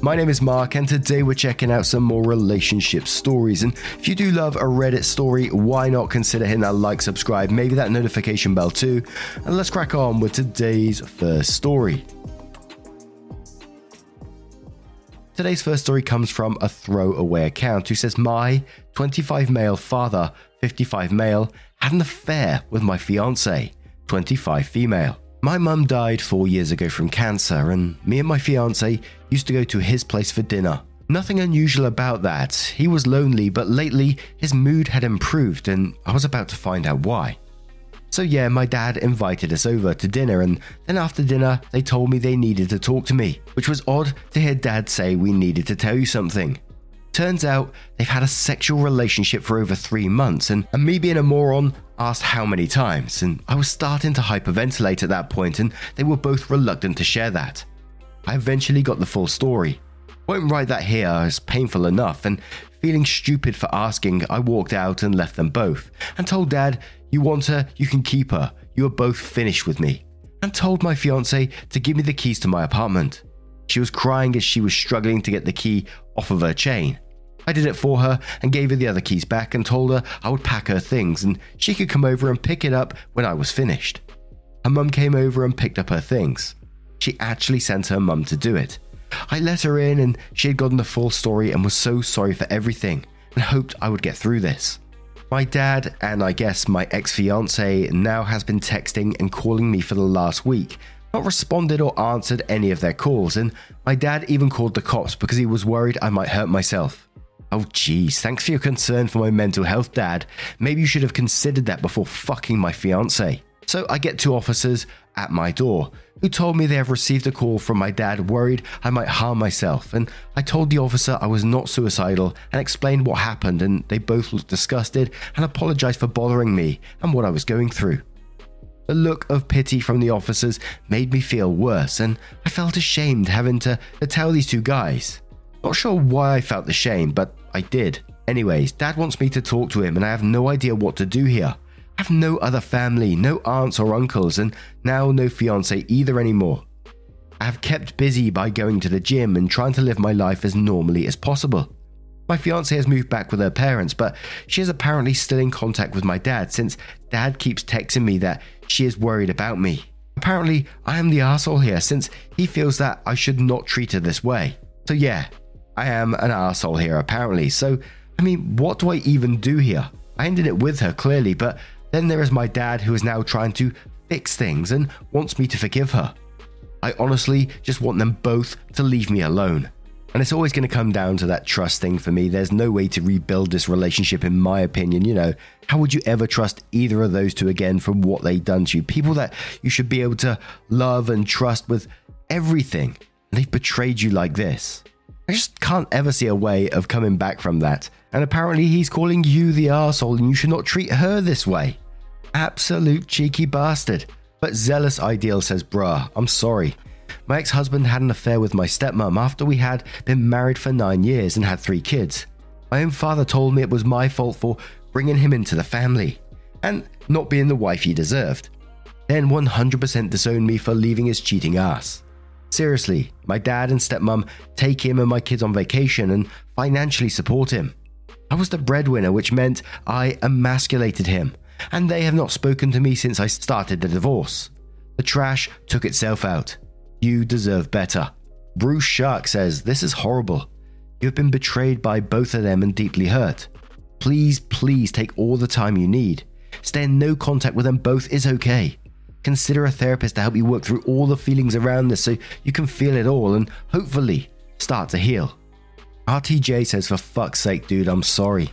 My name is Mark, and today we're checking out some more relationship stories. And if you do love a Reddit story, why not consider hitting that like, subscribe, maybe that notification bell too? And let's crack on with today's first story. Today's first story comes from a throwaway account who says, My 25 male father, 55 male, had an affair with my fiance, 25 female. My mum died four years ago from cancer, and me and my fiance used to go to his place for dinner. Nothing unusual about that. He was lonely, but lately his mood had improved, and I was about to find out why. So, yeah, my dad invited us over to dinner, and then after dinner, they told me they needed to talk to me, which was odd to hear dad say we needed to tell you something. Turns out they've had a sexual relationship for over three months, and, and me being a moron asked how many times, and I was starting to hyperventilate at that point, and they were both reluctant to share that. I eventually got the full story. Won't write that here as painful enough, and feeling stupid for asking, I walked out and left them both, and told Dad, You want her, you can keep her, you are both finished with me, and told my fiance to give me the keys to my apartment. She was crying as she was struggling to get the key off of her chain. I did it for her and gave her the other keys back and told her I would pack her things and she could come over and pick it up when I was finished. Her mum came over and picked up her things. She actually sent her mum to do it. I let her in and she had gotten the full story and was so sorry for everything and hoped I would get through this. My dad, and I guess my ex fiance, now has been texting and calling me for the last week, not responded or answered any of their calls, and my dad even called the cops because he was worried I might hurt myself. Oh, geez, thanks for your concern for my mental health, Dad. Maybe you should have considered that before fucking my fiance. So I get two officers at my door who told me they have received a call from my dad worried I might harm myself, and I told the officer I was not suicidal and explained what happened, and they both looked disgusted and apologized for bothering me and what I was going through. The look of pity from the officers made me feel worse, and I felt ashamed having to, to tell these two guys. Not sure why I felt the shame, but I did. Anyways, dad wants me to talk to him, and I have no idea what to do here. I have no other family, no aunts or uncles, and now no fiance either anymore. I have kept busy by going to the gym and trying to live my life as normally as possible. My fiance has moved back with her parents, but she is apparently still in contact with my dad since dad keeps texting me that she is worried about me. Apparently, I am the asshole here since he feels that I should not treat her this way. So, yeah, I am an asshole here apparently. So, I mean, what do I even do here? I ended it with her clearly, but then there is my dad who is now trying to fix things and wants me to forgive her. I honestly just want them both to leave me alone. And it's always going to come down to that trust thing for me. There's no way to rebuild this relationship, in my opinion. You know, how would you ever trust either of those two again from what they've done to you? People that you should be able to love and trust with everything. And they've betrayed you like this. I just can't ever see a way of coming back from that. And apparently, he's calling you the asshole, and you should not treat her this way. Absolute cheeky bastard. But Zealous Ideal says, bruh, I'm sorry. My ex husband had an affair with my stepmom after we had been married for nine years and had three kids. My own father told me it was my fault for bringing him into the family and not being the wife he deserved. Then 100% disowned me for leaving his cheating ass. Seriously, my dad and stepmom take him and my kids on vacation and financially support him. I was the breadwinner, which meant I emasculated him, and they have not spoken to me since I started the divorce. The trash took itself out. You deserve better. Bruce Shark says, This is horrible. You have been betrayed by both of them and deeply hurt. Please, please take all the time you need. Stay in no contact with them both is okay. Consider a therapist to help you work through all the feelings around this so you can feel it all and hopefully start to heal. RTJ says, For fuck's sake, dude, I'm sorry.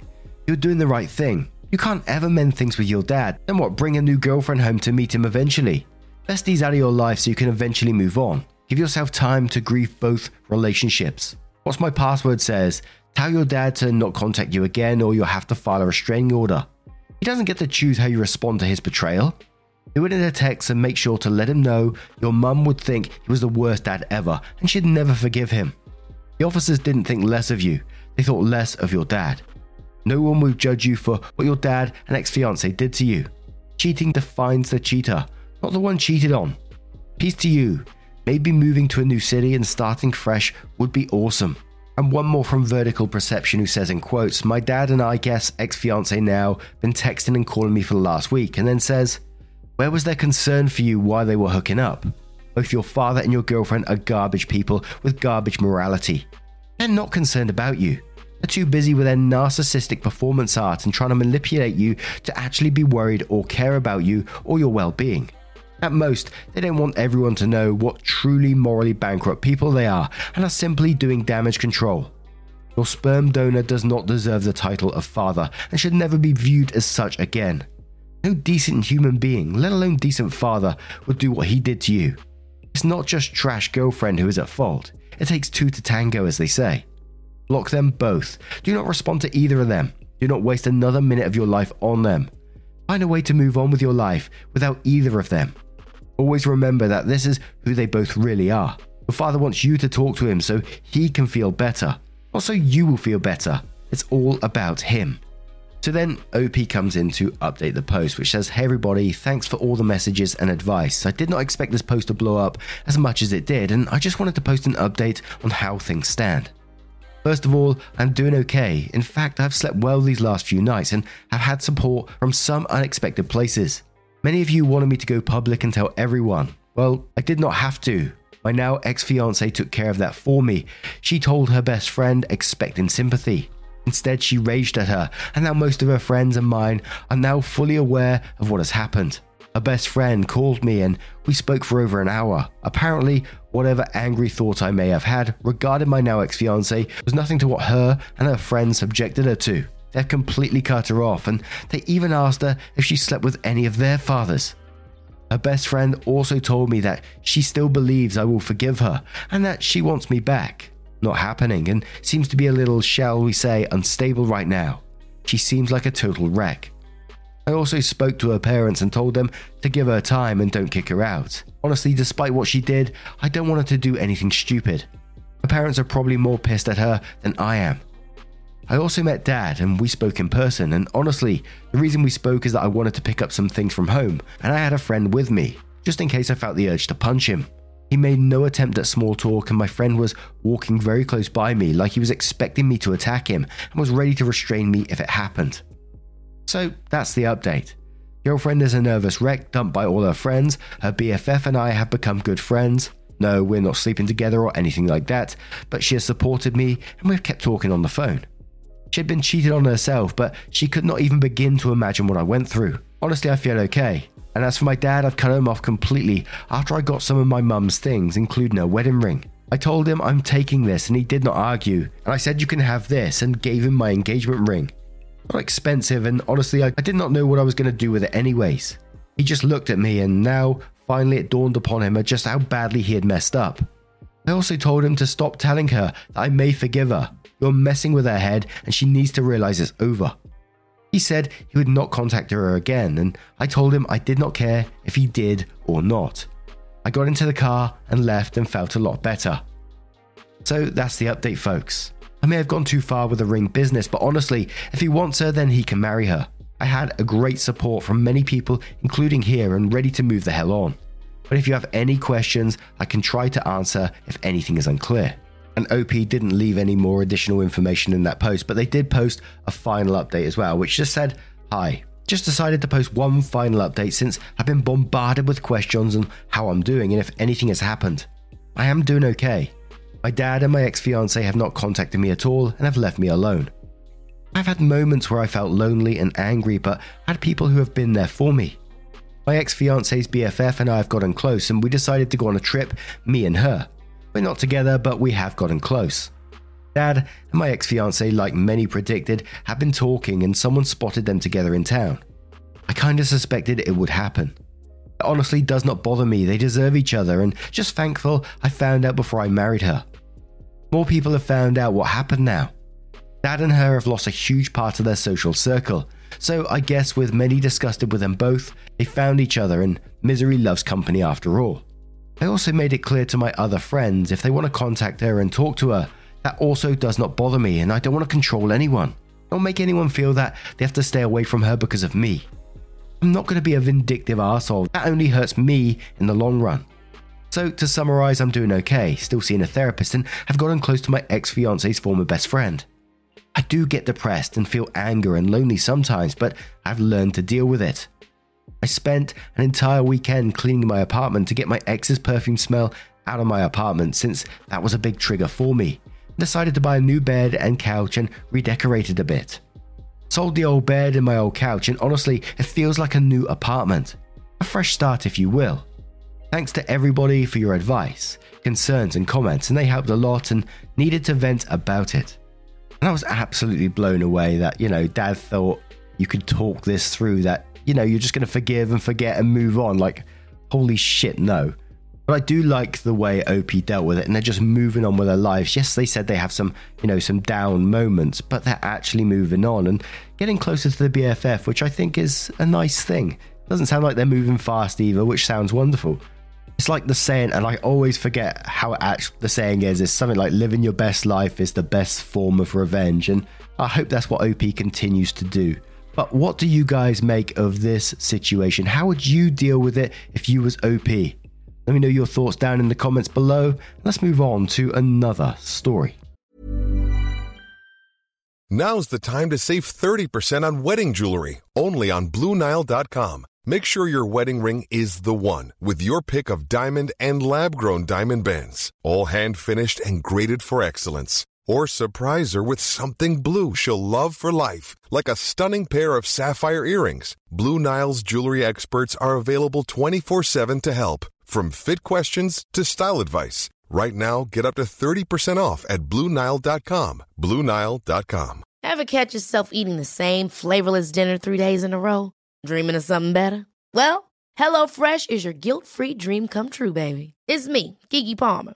You're doing the right thing. You can't ever mend things with your dad, then what, bring a new girlfriend home to meet him eventually? Best these out of your life so you can eventually move on. Give yourself time to grieve both relationships. What's my password says, tell your dad to not contact you again or you'll have to file a restraining order. He doesn't get to choose how you respond to his betrayal. Do it in a text and make sure to let him know your mum would think he was the worst dad ever and she'd never forgive him. The officers didn't think less of you, they thought less of your dad. No one will judge you for what your dad and ex fiance did to you. Cheating defines the cheater, not the one cheated on. Peace to you. Maybe moving to a new city and starting fresh would be awesome. And one more from Vertical Perception who says in quotes, My dad and I guess ex fiance now been texting and calling me for the last week, and then says, Where was their concern for you while they were hooking up? Both your father and your girlfriend are garbage people with garbage morality. They're not concerned about you. They're too busy with their narcissistic performance art and trying to manipulate you to actually be worried or care about you or your well being. At most, they don't want everyone to know what truly morally bankrupt people they are and are simply doing damage control. Your sperm donor does not deserve the title of father and should never be viewed as such again. No decent human being, let alone decent father, would do what he did to you. It's not just trash girlfriend who is at fault. It takes two to tango, as they say. Block them both. Do not respond to either of them. Do not waste another minute of your life on them. Find a way to move on with your life without either of them. Always remember that this is who they both really are. Your father wants you to talk to him so he can feel better. Also, you will feel better. It's all about him. So then OP comes in to update the post, which says, Hey everybody, thanks for all the messages and advice. I did not expect this post to blow up as much as it did, and I just wanted to post an update on how things stand. First of all, I'm doing okay. In fact, I've slept well these last few nights and have had support from some unexpected places. Many of you wanted me to go public and tell everyone. Well, I did not have to. My now ex fiance took care of that for me. She told her best friend, expecting sympathy. Instead, she raged at her, and now most of her friends and mine are now fully aware of what has happened. Her best friend called me and we spoke for over an hour. Apparently, whatever angry thoughts I may have had regarding my now ex fiance was nothing to what her and her friends subjected her to. They have completely cut her off, and they even asked her if she slept with any of their fathers. Her best friend also told me that she still believes I will forgive her and that she wants me back not happening and seems to be a little, shall we say, unstable right now. She seems like a total wreck. I also spoke to her parents and told them to give her time and don't kick her out. Honestly, despite what she did, I don't want her to do anything stupid. Her parents are probably more pissed at her than I am. I also met dad and we spoke in person, and honestly, the reason we spoke is that I wanted to pick up some things from home and I had a friend with me, just in case I felt the urge to punch him. He made no attempt at small talk, and my friend was walking very close by me, like he was expecting me to attack him and was ready to restrain me if it happened. So that's the update. Girlfriend is a nervous wreck dumped by all her friends. Her BFF and I have become good friends. No, we're not sleeping together or anything like that, but she has supported me and we've kept talking on the phone. She had been cheated on herself, but she could not even begin to imagine what I went through. Honestly, I feel okay. And as for my dad, I've cut him off completely after I got some of my mum's things, including her wedding ring. I told him I'm taking this and he did not argue, and I said you can have this and gave him my engagement ring. Not expensive, and honestly, I, I did not know what I was going to do with it anyways. He just looked at me, and now finally it dawned upon him just how badly he had messed up. I also told him to stop telling her that I may forgive her. You're messing with her head, and she needs to realize it's over. He said he would not contact her again, and I told him I did not care if he did or not. I got into the car and left and felt a lot better. So that's the update, folks. I may have gone too far with the ring business, but honestly, if he wants her, then he can marry her. I had a great support from many people, including here, and ready to move the hell on. But if you have any questions, I can try to answer if anything is unclear and OP didn't leave any more additional information in that post, but they did post a final update as well, which just said, Hi. Just decided to post one final update since I've been bombarded with questions on how I'm doing and if anything has happened. I am doing okay. My dad and my ex fiance have not contacted me at all and have left me alone. I've had moments where I felt lonely and angry, but had people who have been there for me. My ex fiance's BFF and I have gotten close, and we decided to go on a trip, me and her. We're not together, but we have gotten close. Dad and my ex fiancee, like many predicted, had been talking and someone spotted them together in town. I kinda suspected it would happen. It honestly does not bother me, they deserve each other, and just thankful I found out before I married her. More people have found out what happened now. Dad and her have lost a huge part of their social circle, so I guess with many disgusted with them both, they found each other, and misery loves company after all. I also made it clear to my other friends if they want to contact her and talk to her, that also does not bother me, and I don't want to control anyone. Or make anyone feel that they have to stay away from her because of me. I'm not going to be a vindictive asshole. That only hurts me in the long run. So, to summarize, I'm doing okay, still seeing a therapist, and have gotten close to my ex fiance's former best friend. I do get depressed and feel anger and lonely sometimes, but I've learned to deal with it. I spent an entire weekend cleaning my apartment to get my ex's perfume smell out of my apartment since that was a big trigger for me decided to buy a new bed and couch and redecorated a bit. Sold the old bed and my old couch, and honestly, it feels like a new apartment. A fresh start, if you will. Thanks to everybody for your advice, concerns, and comments, and they helped a lot and needed to vent about it. And I was absolutely blown away that, you know, dad thought you could talk this through, that, you know, you're just going to forgive and forget and move on. Like, holy shit, no. But I do like the way OP dealt with it, and they're just moving on with their lives. Yes, they said they have some, you know, some down moments, but they're actually moving on and getting closer to the BFF, which I think is a nice thing. Doesn't sound like they're moving fast either, which sounds wonderful. It's like the saying, and I always forget how it actually, the saying is. It's something like living your best life is the best form of revenge, and I hope that's what OP continues to do. But what do you guys make of this situation? How would you deal with it if you was OP? Let me know your thoughts down in the comments below. Let's move on to another story. Now's the time to save 30% on wedding jewelry, only on BlueNile.com. Make sure your wedding ring is the one with your pick of diamond and lab grown diamond bands, all hand finished and graded for excellence. Or surprise her with something blue she'll love for life, like a stunning pair of sapphire earrings. Blue Nile's jewelry experts are available 24 7 to help. From fit questions to style advice, right now get up to 30% off at BlueNile.com. BlueNile.com. Ever catch yourself eating the same flavorless dinner three days in a row? Dreaming of something better? Well, HelloFresh is your guilt-free dream come true, baby. It's me, Keke Palmer.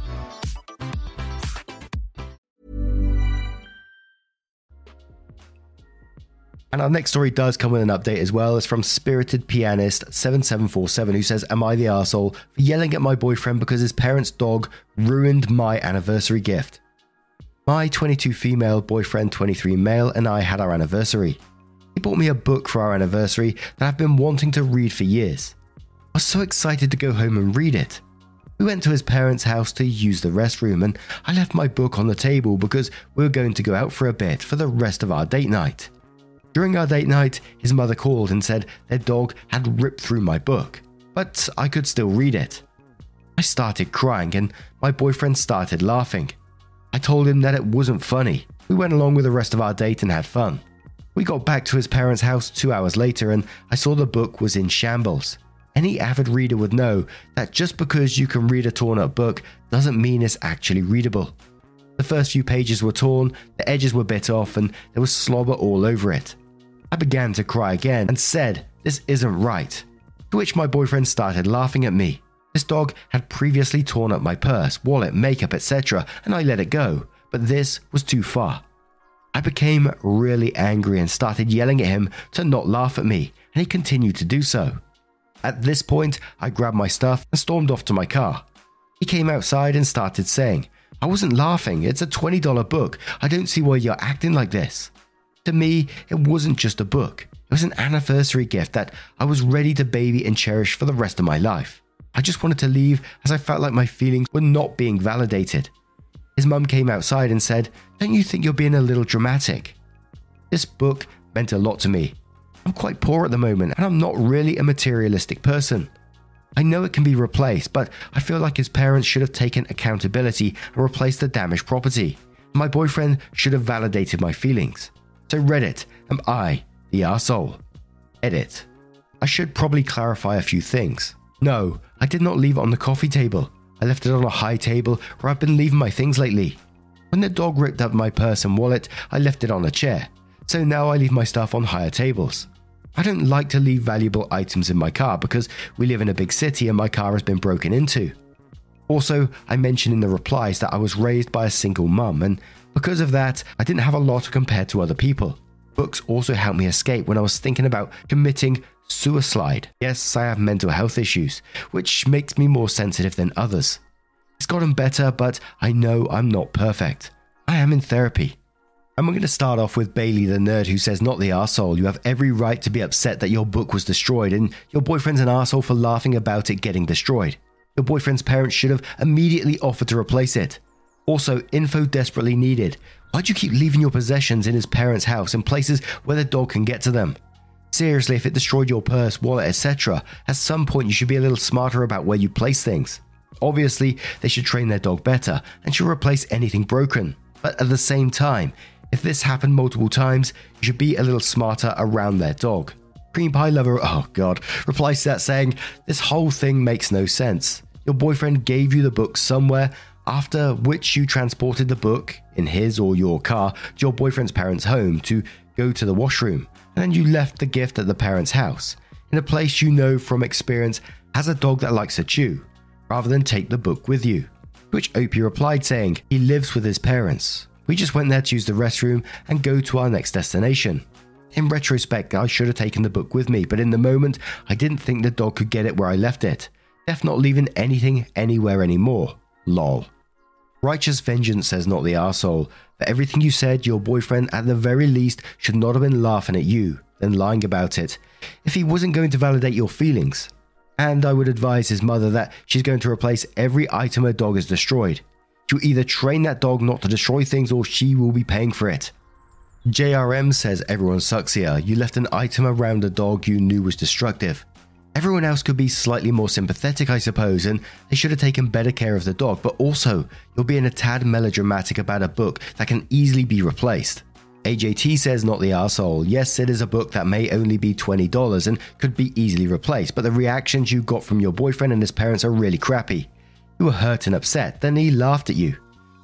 And our next story does come with an update as well. It's from Spirited Pianist 7747, who says, Am I the arsehole for yelling at my boyfriend because his parents' dog ruined my anniversary gift? My 22 female boyfriend, 23 male, and I had our anniversary. He bought me a book for our anniversary that I've been wanting to read for years. I was so excited to go home and read it. We went to his parents' house to use the restroom, and I left my book on the table because we were going to go out for a bit for the rest of our date night. During our date night, his mother called and said their dog had ripped through my book, but I could still read it. I started crying and my boyfriend started laughing. I told him that it wasn't funny. We went along with the rest of our date and had fun. We got back to his parents' house two hours later and I saw the book was in shambles. Any avid reader would know that just because you can read a torn up book doesn't mean it's actually readable. The first few pages were torn, the edges were bit off, and there was slobber all over it. I began to cry again and said, This isn't right. To which my boyfriend started laughing at me. This dog had previously torn up my purse, wallet, makeup, etc., and I let it go, but this was too far. I became really angry and started yelling at him to not laugh at me, and he continued to do so. At this point, I grabbed my stuff and stormed off to my car. He came outside and started saying, I wasn't laughing, it's a $20 book. I don't see why you're acting like this. To me, it wasn't just a book, it was an anniversary gift that I was ready to baby and cherish for the rest of my life. I just wanted to leave as I felt like my feelings were not being validated. His mum came outside and said, Don't you think you're being a little dramatic? This book meant a lot to me. I'm quite poor at the moment and I'm not really a materialistic person. I know it can be replaced, but I feel like his parents should have taken accountability and replaced the damaged property. My boyfriend should have validated my feelings. So, Reddit, am I the arsehole? Edit. I should probably clarify a few things. No, I did not leave it on the coffee table. I left it on a high table where I've been leaving my things lately. When the dog ripped up my purse and wallet, I left it on a chair. So now I leave my stuff on higher tables. I don't like to leave valuable items in my car because we live in a big city and my car has been broken into. Also, I mentioned in the replies that I was raised by a single mum, and because of that, I didn't have a lot compared to other people. Books also helped me escape when I was thinking about committing suicide. Yes, I have mental health issues, which makes me more sensitive than others. It's gotten better, but I know I'm not perfect. I am in therapy. And we're going to start off with Bailey the nerd who says, Not the arsehole. You have every right to be upset that your book was destroyed, and your boyfriend's an arsehole for laughing about it getting destroyed. Your boyfriend's parents should have immediately offered to replace it. Also, info desperately needed. Why'd you keep leaving your possessions in his parents' house in places where the dog can get to them? Seriously, if it destroyed your purse, wallet, etc., at some point you should be a little smarter about where you place things. Obviously, they should train their dog better and should replace anything broken. But at the same time, if this happened multiple times, you should be a little smarter around their dog. Cream Pie Lover, oh god, replies to that saying, This whole thing makes no sense. Your boyfriend gave you the book somewhere, after which you transported the book in his or your car to your boyfriend's parents' home to go to the washroom, and then you left the gift at the parents' house, in a place you know from experience has a dog that likes to chew, rather than take the book with you. Which OP replied saying, He lives with his parents. We just went there to use the restroom and go to our next destination. In retrospect, I should have taken the book with me, but in the moment, I didn't think the dog could get it where I left it. Def not leaving anything anywhere anymore. Lol. Righteous Vengeance says not the arsehole. For everything you said, your boyfriend at the very least should not have been laughing at you, then lying about it. If he wasn't going to validate your feelings. And I would advise his mother that she's going to replace every item her dog has destroyed. She'll either train that dog not to destroy things or she will be paying for it. JRM says everyone sucks here. You left an item around a dog you knew was destructive. Everyone else could be slightly more sympathetic, I suppose, and they should have taken better care of the dog, but also, you're being a tad melodramatic about a book that can easily be replaced. AJT says not the arsehole. Yes, it is a book that may only be $20 and could be easily replaced, but the reactions you got from your boyfriend and his parents are really crappy. You were hurt and upset, then he laughed at you.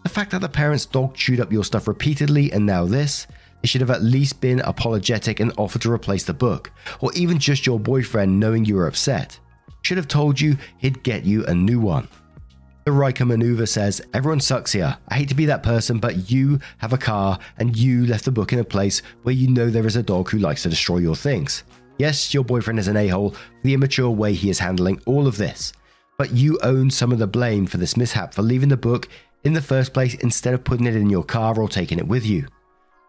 The fact that the parents' dog chewed up your stuff repeatedly and now this, they should have at least been apologetic and offered to replace the book, or even just your boyfriend knowing you were upset. Should have told you he'd get you a new one. The Riker maneuver says, Everyone sucks here. I hate to be that person, but you have a car and you left the book in a place where you know there is a dog who likes to destroy your things. Yes, your boyfriend is an a hole for the immature way he is handling all of this, but you own some of the blame for this mishap for leaving the book in the first place instead of putting it in your car or taking it with you.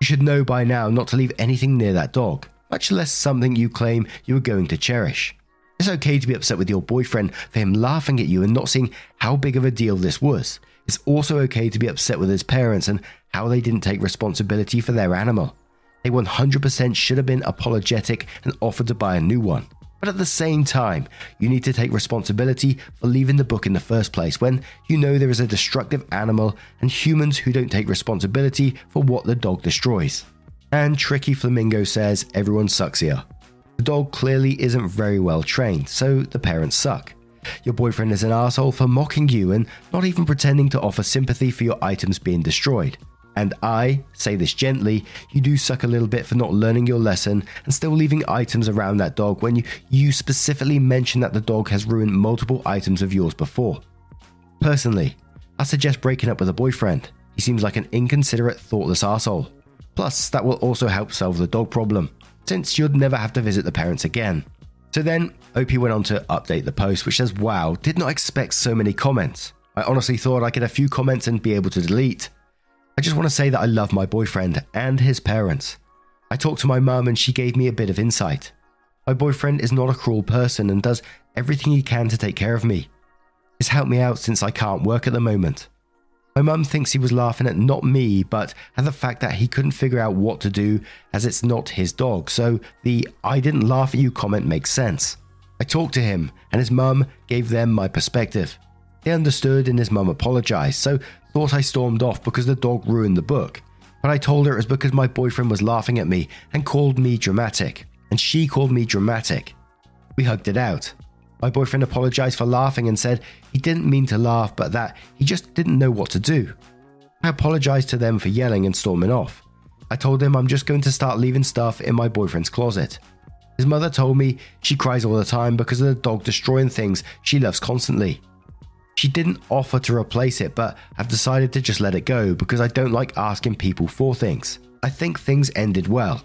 You should know by now not to leave anything near that dog, much less something you claim you are going to cherish. It's okay to be upset with your boyfriend for him laughing at you and not seeing how big of a deal this was. It's also okay to be upset with his parents and how they didn't take responsibility for their animal. They 100% should have been apologetic and offered to buy a new one. But at the same time, you need to take responsibility for leaving the book in the first place when you know there is a destructive animal and humans who don't take responsibility for what the dog destroys. And Tricky Flamingo says everyone sucks here. The dog clearly isn't very well trained, so the parents suck. Your boyfriend is an asshole for mocking you and not even pretending to offer sympathy for your items being destroyed. And I say this gently, you do suck a little bit for not learning your lesson and still leaving items around that dog when you, you specifically mention that the dog has ruined multiple items of yours before. Personally, I suggest breaking up with a boyfriend. He seems like an inconsiderate, thoughtless asshole. Plus, that will also help solve the dog problem, since you'd never have to visit the parents again. So then, OP went on to update the post, which says, Wow, did not expect so many comments. I honestly thought I'd get a few comments and be able to delete. I just want to say that I love my boyfriend and his parents. I talked to my mum and she gave me a bit of insight. My boyfriend is not a cruel person and does everything he can to take care of me. He's helped me out since I can't work at the moment. My mum thinks he was laughing at not me, but at the fact that he couldn't figure out what to do as it's not his dog, so the I didn't laugh at you comment makes sense. I talked to him, and his mum gave them my perspective. They understood, and his mum apologized, so thought I stormed off because the dog ruined the book. But I told her it was because my boyfriend was laughing at me and called me dramatic, and she called me dramatic. We hugged it out. My boyfriend apologized for laughing and said he didn't mean to laugh, but that he just didn't know what to do. I apologized to them for yelling and storming off. I told him I'm just going to start leaving stuff in my boyfriend's closet. His mother told me she cries all the time because of the dog destroying things she loves constantly. She didn't offer to replace it, but I've decided to just let it go because I don't like asking people for things. I think things ended well.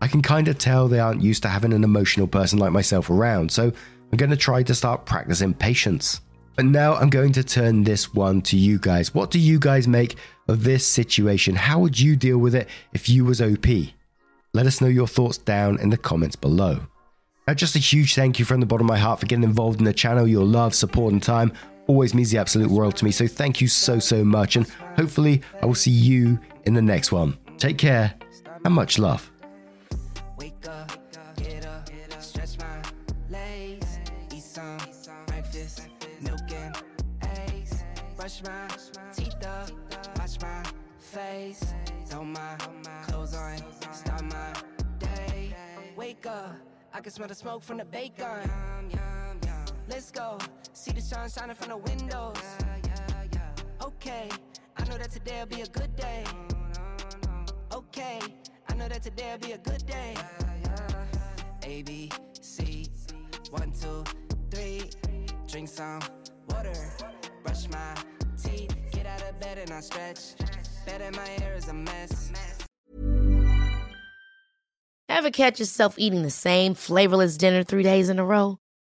I can kind of tell they aren't used to having an emotional person like myself around, so I'm going to try to start practicing patience. But now I'm going to turn this one to you guys. What do you guys make of this situation? How would you deal with it if you was OP? Let us know your thoughts down in the comments below. Now, just a huge thank you from the bottom of my heart for getting involved in the channel. Your love, support, and time always means the absolute world to me. So thank you so, so much. And hopefully, I will see you in the next one. Take care and much love. I can smell the smoke from the bacon. Let's go, see the sun shining from the windows. Okay, I know that today'll be a good day. Okay, I know that today'll be a good day. A B C, one two three. Drink some water, brush my teeth, get out of bed and I stretch. Bed in my hair is a mess. Ever catch yourself eating the same flavorless dinner three days in a row?